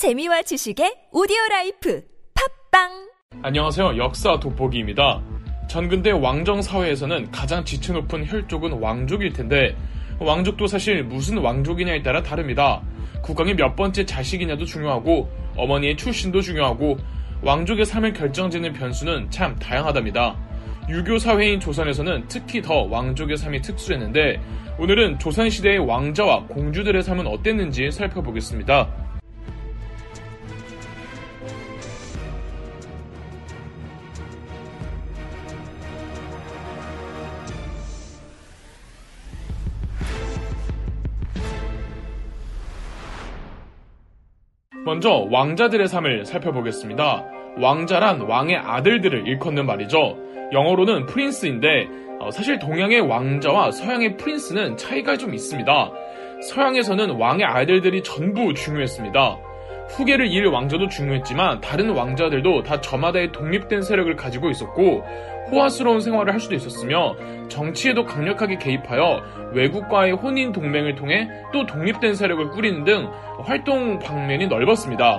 재미와 지식의 오디오 life 팟빵 안녕하세요. 역사 돋보기입니다. 전근대 왕정 사회에서는 가장 지체 높은 혈족은 왕족일 텐데 왕족도 사실 무슨 왕족이냐에 따라 다릅니다. 국왕이 몇 번째 자식이냐도 중요하고 어머니의 출신도 중요하고 왕족의 삶을 결정짓는 변수는 참 다양하답니다. 유교 사회인 조선에서는 특히 더 왕족의 삶이 특수했는데 오늘은 조선시대의 왕자와 공주들의 삶은 어땠는지 살펴보겠습니다. 먼저 왕자들의 삶을 살펴보겠습니다. 왕자란 왕의 아들들을 일컫는 말이죠. 영어로는 프린스인데 어, 사실 동양의 왕자와 서양의 프린스는 차이가 좀 있습니다. 서양에서는 왕의 아들들이 전부 중요했습니다. 후계를 이을 왕자도 중요했지만 다른 왕자들도 다 저마다의 독립된 세력을 가지고 있었고 호화스러운 생활을 할 수도 있었으며 정치에도 강력하게 개입하여 외국과의 혼인 동맹을 통해 또 독립된 세력을 꾸리는 등 활동 방면이 넓었습니다.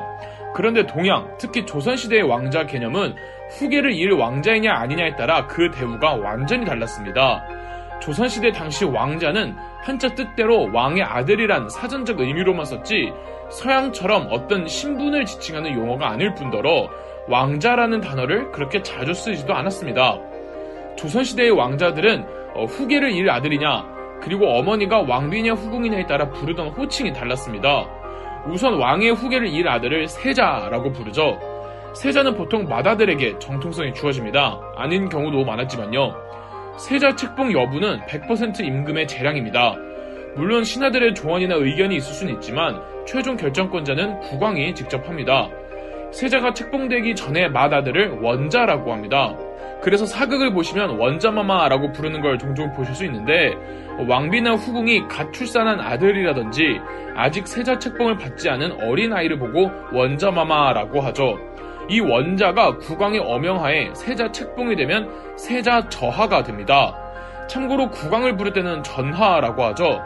그런데 동양, 특히 조선시대의 왕자 개념은 후계를 이을 왕자이냐 아니냐에 따라 그 대우가 완전히 달랐습니다. 조선시대 당시 왕자는 한자 뜻대로 왕의 아들이란 사전적 의미로만 썼지 서양처럼 어떤 신분을 지칭하는 용어가 아닐 뿐더러 왕자라는 단어를 그렇게 자주 쓰지도 않았습니다. 조선시대의 왕자들은 어, 후계를 이을 아들이냐 그리고 어머니가 왕비냐 후궁이냐에 따라 부르던 호칭이 달랐습니다. 우선 왕의 후계를 이을 아들을 세자라고 부르죠. 세자는 보통 맏아들에게 정통성이 주어집니다. 아닌 경우도 많았지만요. 세자 책봉 여부는 100% 임금의 재량입니다. 물론 신하들의 조언이나 의견이 있을 수는 있지만 최종 결정권자는 국왕이 직접 합니다. 세자가 책봉되기 전에 맏아들을 원자라고 합니다. 그래서 사극을 보시면 원자마마라고 부르는 걸 종종 보실 수 있는데 왕비나 후궁이 갓 출산한 아들이라든지 아직 세자 책봉을 받지 않은 어린 아이를 보고 원자마마라고 하죠. 이 원자가 국왕의 엄명하에 세자 책봉이 되면 세자 저하가 됩니다. 참고로 국왕을 부를 때는 전하라고 하죠.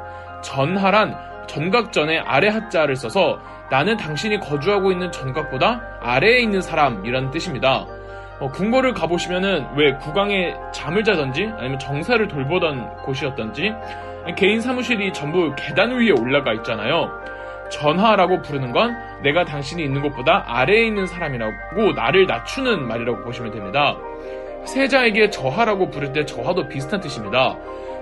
전하란 전각전에 아래 하자를 써서 나는 당신이 거주하고 있는 전각보다 아래에 있는 사람이라는 뜻입니다. 어, 궁궐을 가보시면은 왜 국왕의 잠을 자던지 아니면 정사를 돌보던 곳이었던지 개인 사무실이 전부 계단 위에 올라가 있잖아요. 전하라고 부르는 건 내가 당신이 있는 곳보다 아래에 있는 사람이라고 나를 낮추는 말이라고 보시면 됩니다. 세자에게 저하라고 부를 때 저하도 비슷한 뜻입니다.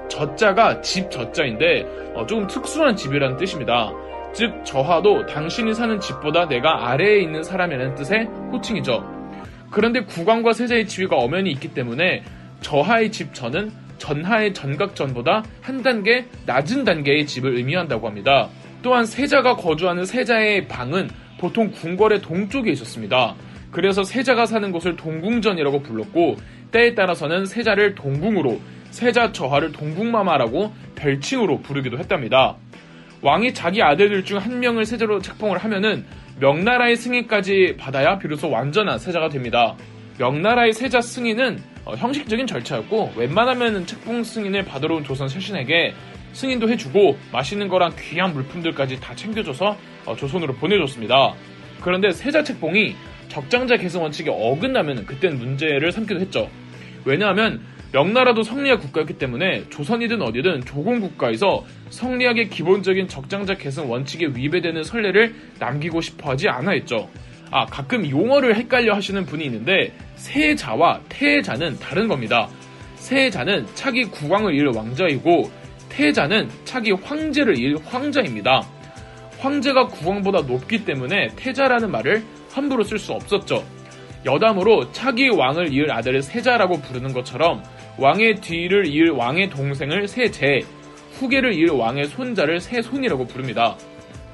저자가 집 저자인데 어, 조금 특수한 집이라는 뜻입니다. 즉 저하도 당신이 사는 집보다 내가 아래에 있는 사람이라는 뜻의 호칭이죠. 그런데 국왕과 세자의 지위가 엄연히 있기 때문에 저하의 집 저는 전하의 전각전보다 한 단계 낮은 단계의 집을 의미한다고 합니다. 또한 세자가 거주하는 세자의 방은 보통 궁궐의 동쪽에 있었습니다. 그래서 세자가 사는 곳을 동궁전이라고 불렀고 때에 따라서는 세자를 동궁으로 세자 저하를 동궁마마라고 별칭으로 부르기도 했답니다. 왕이 자기 아들들 중 한 명을 세자로 책봉을 하면은 명나라의 승인까지 받아야 비로소 완전한 세자가 됩니다. 명나라의 세자 승인은 어, 형식적인 절차였고 웬만하면 책봉 승인을 받으러 온 조선 세신에게 승인도 해주고 맛있는 거랑 귀한 물품들까지 다 챙겨줘서 어, 조선으로 보내줬습니다. 그런데 세자 책봉이 적장자 계승 원칙에 어긋나면 그땐 문제를 삼기도 했죠. 왜냐하면 명나라도 성리학 국가였기 때문에 조선이든 어디든 조공 국가에서 성리학의 기본적인 적장자 계승 원칙에 위배되는 선례를 남기고 싶어 하지 않아 했죠. 아, 가끔 용어를 헷갈려 하시는 분이 있는데 세자와 태자는 다른 겁니다. 세자는 차기 국왕을 이을 왕자이고 태자는 차기 황제를 이을 황자입니다. 황제가 국왕보다 높기 때문에 태자라는 말을 함부로 쓸 수 없었죠. 여담으로 차기 왕을 이을 아들을 세자라고 부르는 것처럼 왕의 뒤를 이을 왕의 동생을 세제, 후계를 이을 왕의 손자를 세손이라고 부릅니다.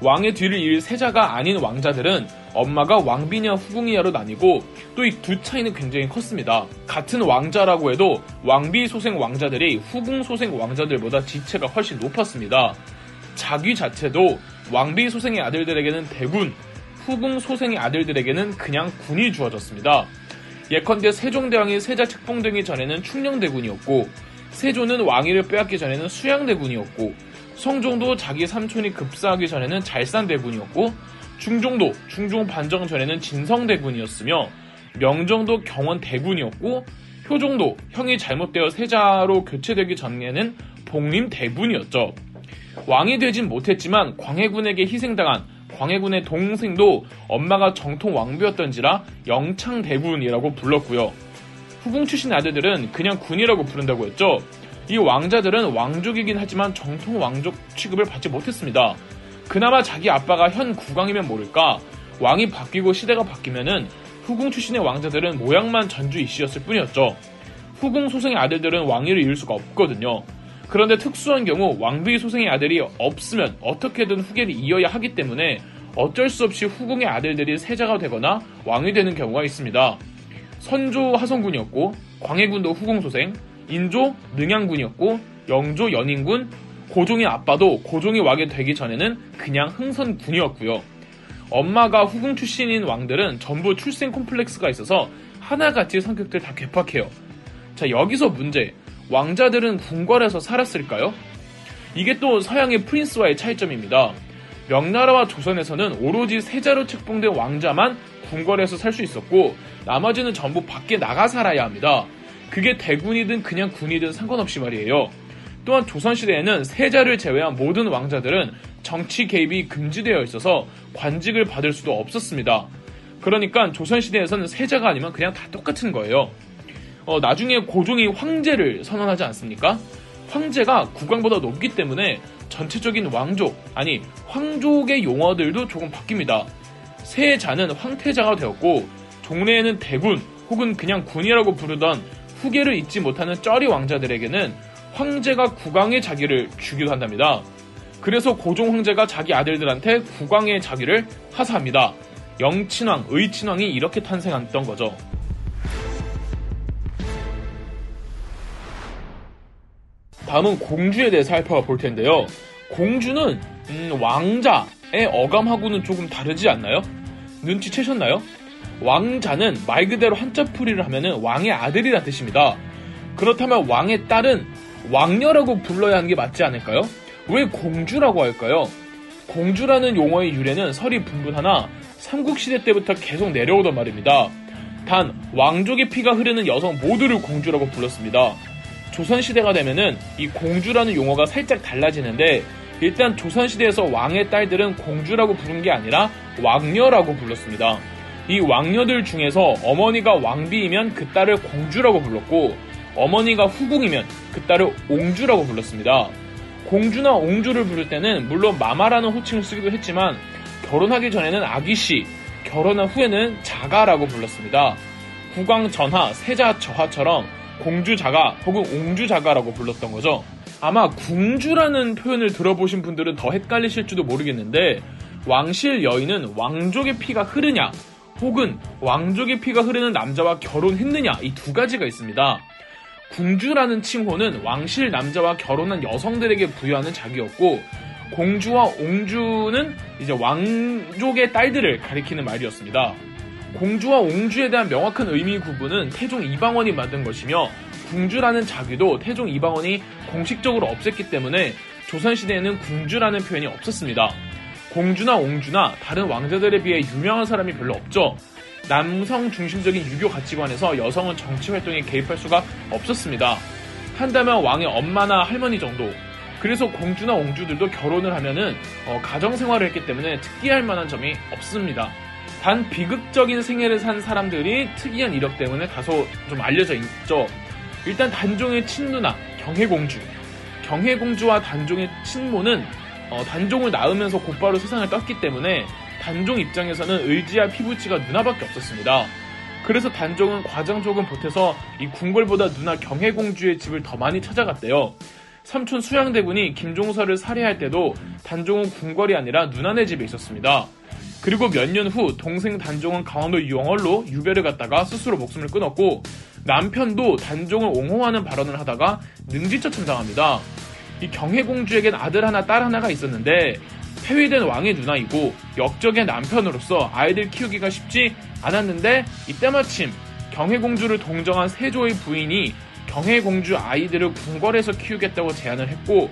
왕의 뒤를 이을 세자가 아닌 왕자들은 엄마가 왕비냐 후궁이냐로 나뉘고 또 이 두 차이는 굉장히 컸습니다. 같은 왕자라고 해도 왕비 소생 왕자들이 후궁 소생 왕자들보다 지체가 훨씬 높았습니다. 자귀 자체도 왕비 소생의 아들들에게는 대군, 후궁 소생의 아들들에게는 그냥 군이 주어졌습니다. 예컨대 세종대왕이 세자 책봉되기 전에는 충녕대군이었고 세조는 왕위를 빼앗기 전에는 수양대군이었고 성종도 자기 삼촌이 급사하기 전에는 잘산대군이었고 중종도 중종 반정 전에는 진성대군이었으며 명정도 경원대군이었고 효종도 형이 잘못되어 세자로 교체되기 전에는 복림대군이었죠. 왕이 되진 못했지만 광해군에게 희생당한 광해군의 동생도 엄마가 정통 왕비였던지라 영창대군이라고 불렀고요. 후궁 출신 아들들은 그냥 군이라고 부른다고 했죠. 이 왕자들은 왕족이긴 하지만 정통 왕족 취급을 받지 못했습니다. 그나마 자기 아빠가 현 국왕이면 모를까 왕이 바뀌고 시대가 바뀌면은 후궁 출신의 왕자들은 모양만 전주 이씨였을 뿐이었죠. 후궁 소생의 아들들은 왕위를 이을 수가 없거든요. 그런데 특수한 경우 왕비 소생의 아들이 없으면 어떻게든 후계를 이어야 하기 때문에 어쩔 수 없이 후궁의 아들들이 세자가 되거나 왕이 되는 경우가 있습니다. 선조 하성군이었고 광해군도 후궁 소생, 인조 능양군이었고 영조 연인군, 고종의 아빠도 고종이 왕이 되기 전에는 그냥 흥선군이었고요. 엄마가 후궁 출신인 왕들은 전부 출생 콤플렉스가 있어서 하나같이 성격들 다 괴팍해요. 자 여기서 문제 왕자들은 궁궐에서 살았을까요? 이게 또 서양의 프린스와의 차이점입니다. 명나라와 조선에서는 오로지 세자로 책봉된 왕자만 궁궐에서 살 수 있었고 나머지는 전부 밖에 나가 살아야 합니다. 그게 대군이든 그냥 군이든 상관없이 말이에요. 또한 조선시대에는 세자를 제외한 모든 왕자들은 정치 개입이 금지되어 있어서 관직을 받을 수도 없었습니다. 그러니까 조선시대에서는 세자가 아니면 그냥 다 똑같은 거예요. 어, 나중에 고종이 황제를 선언하지 않습니까? 황제가 국왕보다 높기 때문에 전체적인 왕족, 아니 황족의 용어들도 조금 바뀝니다. 세자는 황태자가 되었고 종래에는 대군 혹은 그냥 군이라고 부르던 후계를 잊지 못하는 쩌리 왕자들에게는 황제가 국왕의 자기를 주기도 한답니다. 그래서 고종 황제가 자기 아들들한테 국왕의 자기를 하사합니다. 영친왕, 의친왕이 이렇게 탄생했던 거죠. 다음은 공주에 대해 살펴볼 텐데요. 공주는 음, 왕자의 어감하고는 조금 다르지 않나요? 눈치채셨나요? 왕자는 말 그대로 한자풀이를 하면 왕의 아들이란 뜻입니다. 그렇다면 왕의 딸은 왕녀라고 불러야 하는 게 맞지 않을까요? 왜 공주라고 할까요? 공주라는 용어의 유래는 설이 분분하나 삼국시대 때부터 계속 내려오던 말입니다. 단 왕족의 피가 흐르는 여성 모두를 공주라고 불렀습니다. 조선시대가 되면은 이 공주라는 용어가 살짝 달라지는데 일단 조선시대에서 왕의 딸들은 공주라고 부른 게 아니라 왕녀라고 불렀습니다. 이 왕녀들 중에서 어머니가 왕비이면 그 딸을 공주라고 불렀고 어머니가 후궁이면 그 딸을 옹주라고 불렀습니다. 공주나 옹주를 부를 때는 물론 마마라는 호칭을 쓰기도 했지만 결혼하기 전에는 아기씨, 결혼한 후에는 자가라고 불렀습니다. 국왕 전하, 세자 저하처럼 공주자가 혹은 옹주자가라고 불렀던 거죠. 아마 궁주라는 표현을 들어보신 분들은 더 헷갈리실지도 모르겠는데 왕실 여인은 왕족의 피가 흐르냐 혹은 왕족의 피가 흐르는 남자와 결혼했느냐 이 두 가지가 있습니다. 궁주라는 칭호는 왕실 남자와 결혼한 여성들에게 부여하는 자기였고 공주와 옹주는 이제 왕족의 딸들을 가리키는 말이었습니다. 공주와 옹주에 대한 명확한 의미 구분은 태종 이방원이 만든 것이며 궁주라는 자기도 태종 이방원이 공식적으로 없앴기 때문에 조선시대에는 궁주라는 표현이 없었습니다. 공주나 옹주나 다른 왕자들에 비해 유명한 사람이 별로 없죠. 남성 중심적인 유교 가치관에서 여성은 정치 활동에 개입할 수가 없었습니다. 한다면 왕의 엄마나 할머니 정도. 그래서 공주나 옹주들도 결혼을 하면은 어, 가정 생활을 했기 때문에 특기할 만한 점이 없습니다. 단 비극적인 생애를 산 사람들이 특이한 이력 때문에 다소 좀 알려져 있죠. 일단 단종의 친누나 경혜공주. 경혜공주와 단종의 친모는 어, 단종을 낳으면서 곧바로 세상을 떴기 때문에 단종 입장에서는 의지할 피부치가 누나밖에 없었습니다. 그래서 단종은 과장 조금 보태서 이 궁궐보다 누나 경혜공주의 집을 더 많이 찾아갔대요. 삼촌 수양대군이 김종서를 살해할 때도 단종은 궁궐이 아니라 누나네 집에 있었습니다. 그리고 몇 년 후 동생 단종은 강원도 유월로 유배를 갔다가 스스로 목숨을 끊었고 남편도 단종을 옹호하는 발언을 하다가 능지처 참장합니다. 이 경혜공주에겐 아들 하나 딸 하나가 있었는데 폐위된 왕의 누나이고 역적의 남편으로서 아이들 키우기가 쉽지 않았는데 이때 마침 경혜공주를 동정한 세조의 부인이 경혜공주 아이들을 궁궐에서 키우겠다고 제안을 했고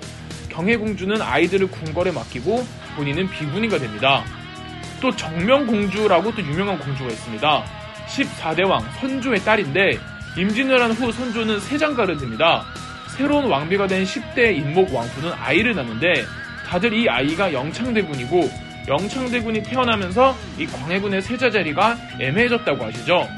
경혜공주는 아이들을 궁궐에 맡기고 본인은 비구니가 됩니다. 또 정명공주라고 또 유명한 공주가 있습니다. 14대 왕 선조의 딸인데 임진왜란 후 선조는 세장가를 듭니다. 새로운 왕비가 된 10대 인목 왕후는 아이를 낳는데 다들 이 아이가 영창대군이고 영창대군이 태어나면서 이 광해군의 세자 자리가 애매해졌다고 하시죠.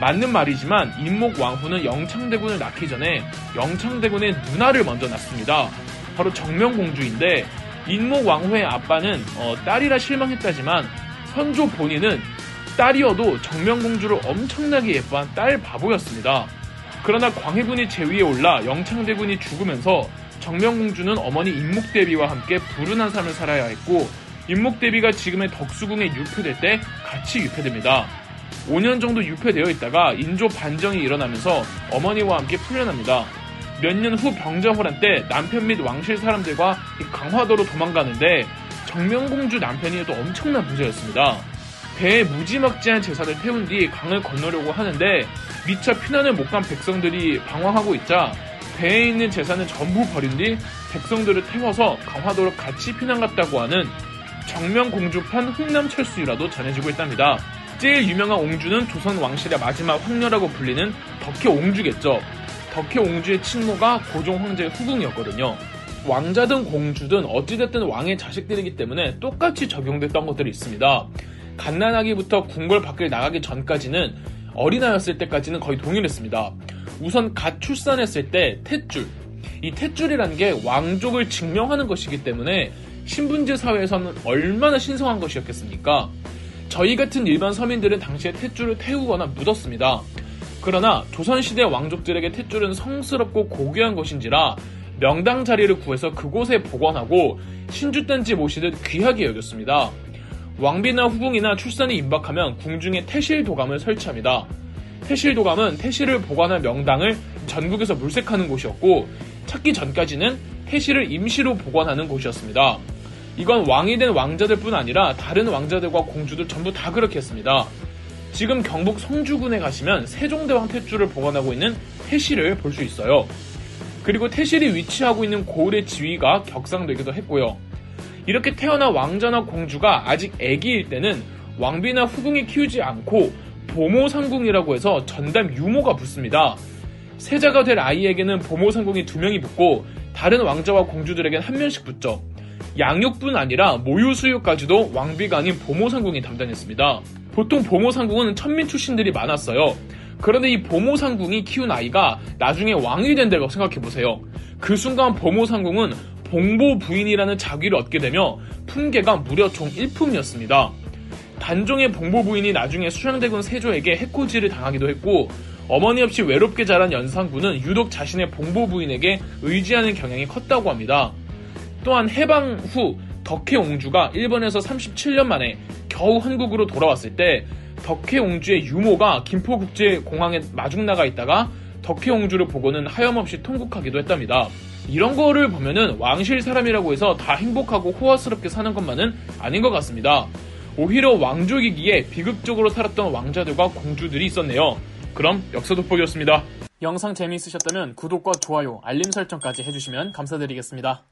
맞는 말이지만 인목 왕후는 영창대군을 낳기 전에 영창대군의 누나를 먼저 낳습니다. 바로 정명공주인데 인목 왕후의 아빠는 어, 딸이라 실망했다지만 선조 본인은 딸이어도 정명공주를 엄청나게 예뻐한 딸 바보였습니다. 그러나 광해군이 제위에 올라 영창대군이 죽으면서 정명공주는 어머니 인목대비와 함께 불운한 삶을 살아야 했고 인목대비가 지금의 덕수궁에 유폐될 때 같이 유폐됩니다. 5년 정도 유폐되어 있다가 인조 반정이 일어나면서 어머니와 함께 풀려납니다. 몇 년 후 병자호란 때 남편 및 왕실 사람들과 강화도로 도망가는데 정명공주 남편이 또 엄청난 부자였습니다. 배에 무지막지한 제사를 태운 뒤 강을 건너려고 하는데 미처 피난을 못 간 백성들이 방황하고 있자 배에 있는 재산을 전부 버린 뒤 백성들을 태워서 강화도로 같이 피난 갔다고 하는 정명공주판 흥남철수라도 전해지고 있답니다. 제일 유명한 옹주는 조선 왕실의 마지막 황녀라고 불리는 덕혜옹주겠죠. 덕혜옹주의 친모가 고종 황제의 후궁이었거든요. 왕자든 공주든 어찌됐든 왕의 자식들이기 때문에 똑같이 적용됐던 것들이 있습니다. 갓난아기부터 궁궐 밖을 나가기 전까지는 어린아이였을 때까지는 거의 동일했습니다. 우선 갓 출산했을 때 탯줄. 이 탯줄이라는 게 왕족을 증명하는 것이기 때문에 신분제 사회에서는 얼마나 신성한 것이었겠습니까? 저희 같은 일반 서민들은 당시에 탯줄을 태우거나 묻었습니다. 그러나 조선시대 왕족들에게 탯줄은 성스럽고 고귀한 것인지라 명당 자리를 구해서 그곳에 보관하고 신주단지 모시듯 귀하게 여겼습니다. 왕비나 후궁이나 출산이 임박하면 궁중에 태실 도감을 설치합니다. 태실 도감은 태실을 보관할 명당을 전국에서 물색하는 곳이었고 찾기 전까지는 태실을 임시로 보관하는 곳이었습니다. 이건 왕이 된 왕자들뿐 아니라 다른 왕자들과 공주들 전부 다 그렇게 했습니다. 지금 경북 성주군에 가시면 세종대왕 탯줄을 보관하고 있는 태실을 볼 수 있어요. 그리고 태실이 위치하고 있는 고을의 지위가 격상되기도 했고요. 이렇게 태어난 왕자나 공주가 아직 아기일 때는 왕비나 후궁이 키우지 않고 보모상궁이라고 해서 전담 유모가 붙습니다. 세자가 될 아이에게는 보모상궁이 두 명이 붙고 다른 왕자와 공주들에게는 한 명씩 붙죠. 양육뿐 아니라 모유수유까지도 왕비가 아닌 보모상궁이 담당했습니다. 보통 보모상궁은 천민 출신들이 많았어요. 그런데 이 보모상궁이 키운 아이가 나중에 왕이 된다고 생각해보세요. 그 순간 보모상궁은 봉보 부인이라는 자귀를 얻게 되며 품계가 무려 총 1품이었습니다. 단종의 봉보 부인이 나중에 수양대군 세조에게 해코지를 당하기도 했고 어머니 없이 외롭게 자란 연산군은 유독 자신의 봉보 부인에게 의지하는 경향이 컸다고 합니다. 또한 해방 후 덕혜 옹주가 일본에서 37년 만에 겨우 한국으로 돌아왔을 때 덕혜옹주의 유모가 김포국제공항에 마중 나가 있다가 덕혜옹주를 보고는 하염없이 통곡하기도 했답니다. 이런 거를 보면은 왕실 사람이라고 해서 다 행복하고 호화스럽게 사는 것만은 아닌 것 같습니다. 오히려 왕족이기에 비극적으로 살았던 왕자들과 공주들이 있었네요. 그럼 역사 돋보기였습니다. 영상 재미있으셨다면 구독과 좋아요, 알림 설정까지 해주시면 감사드리겠습니다.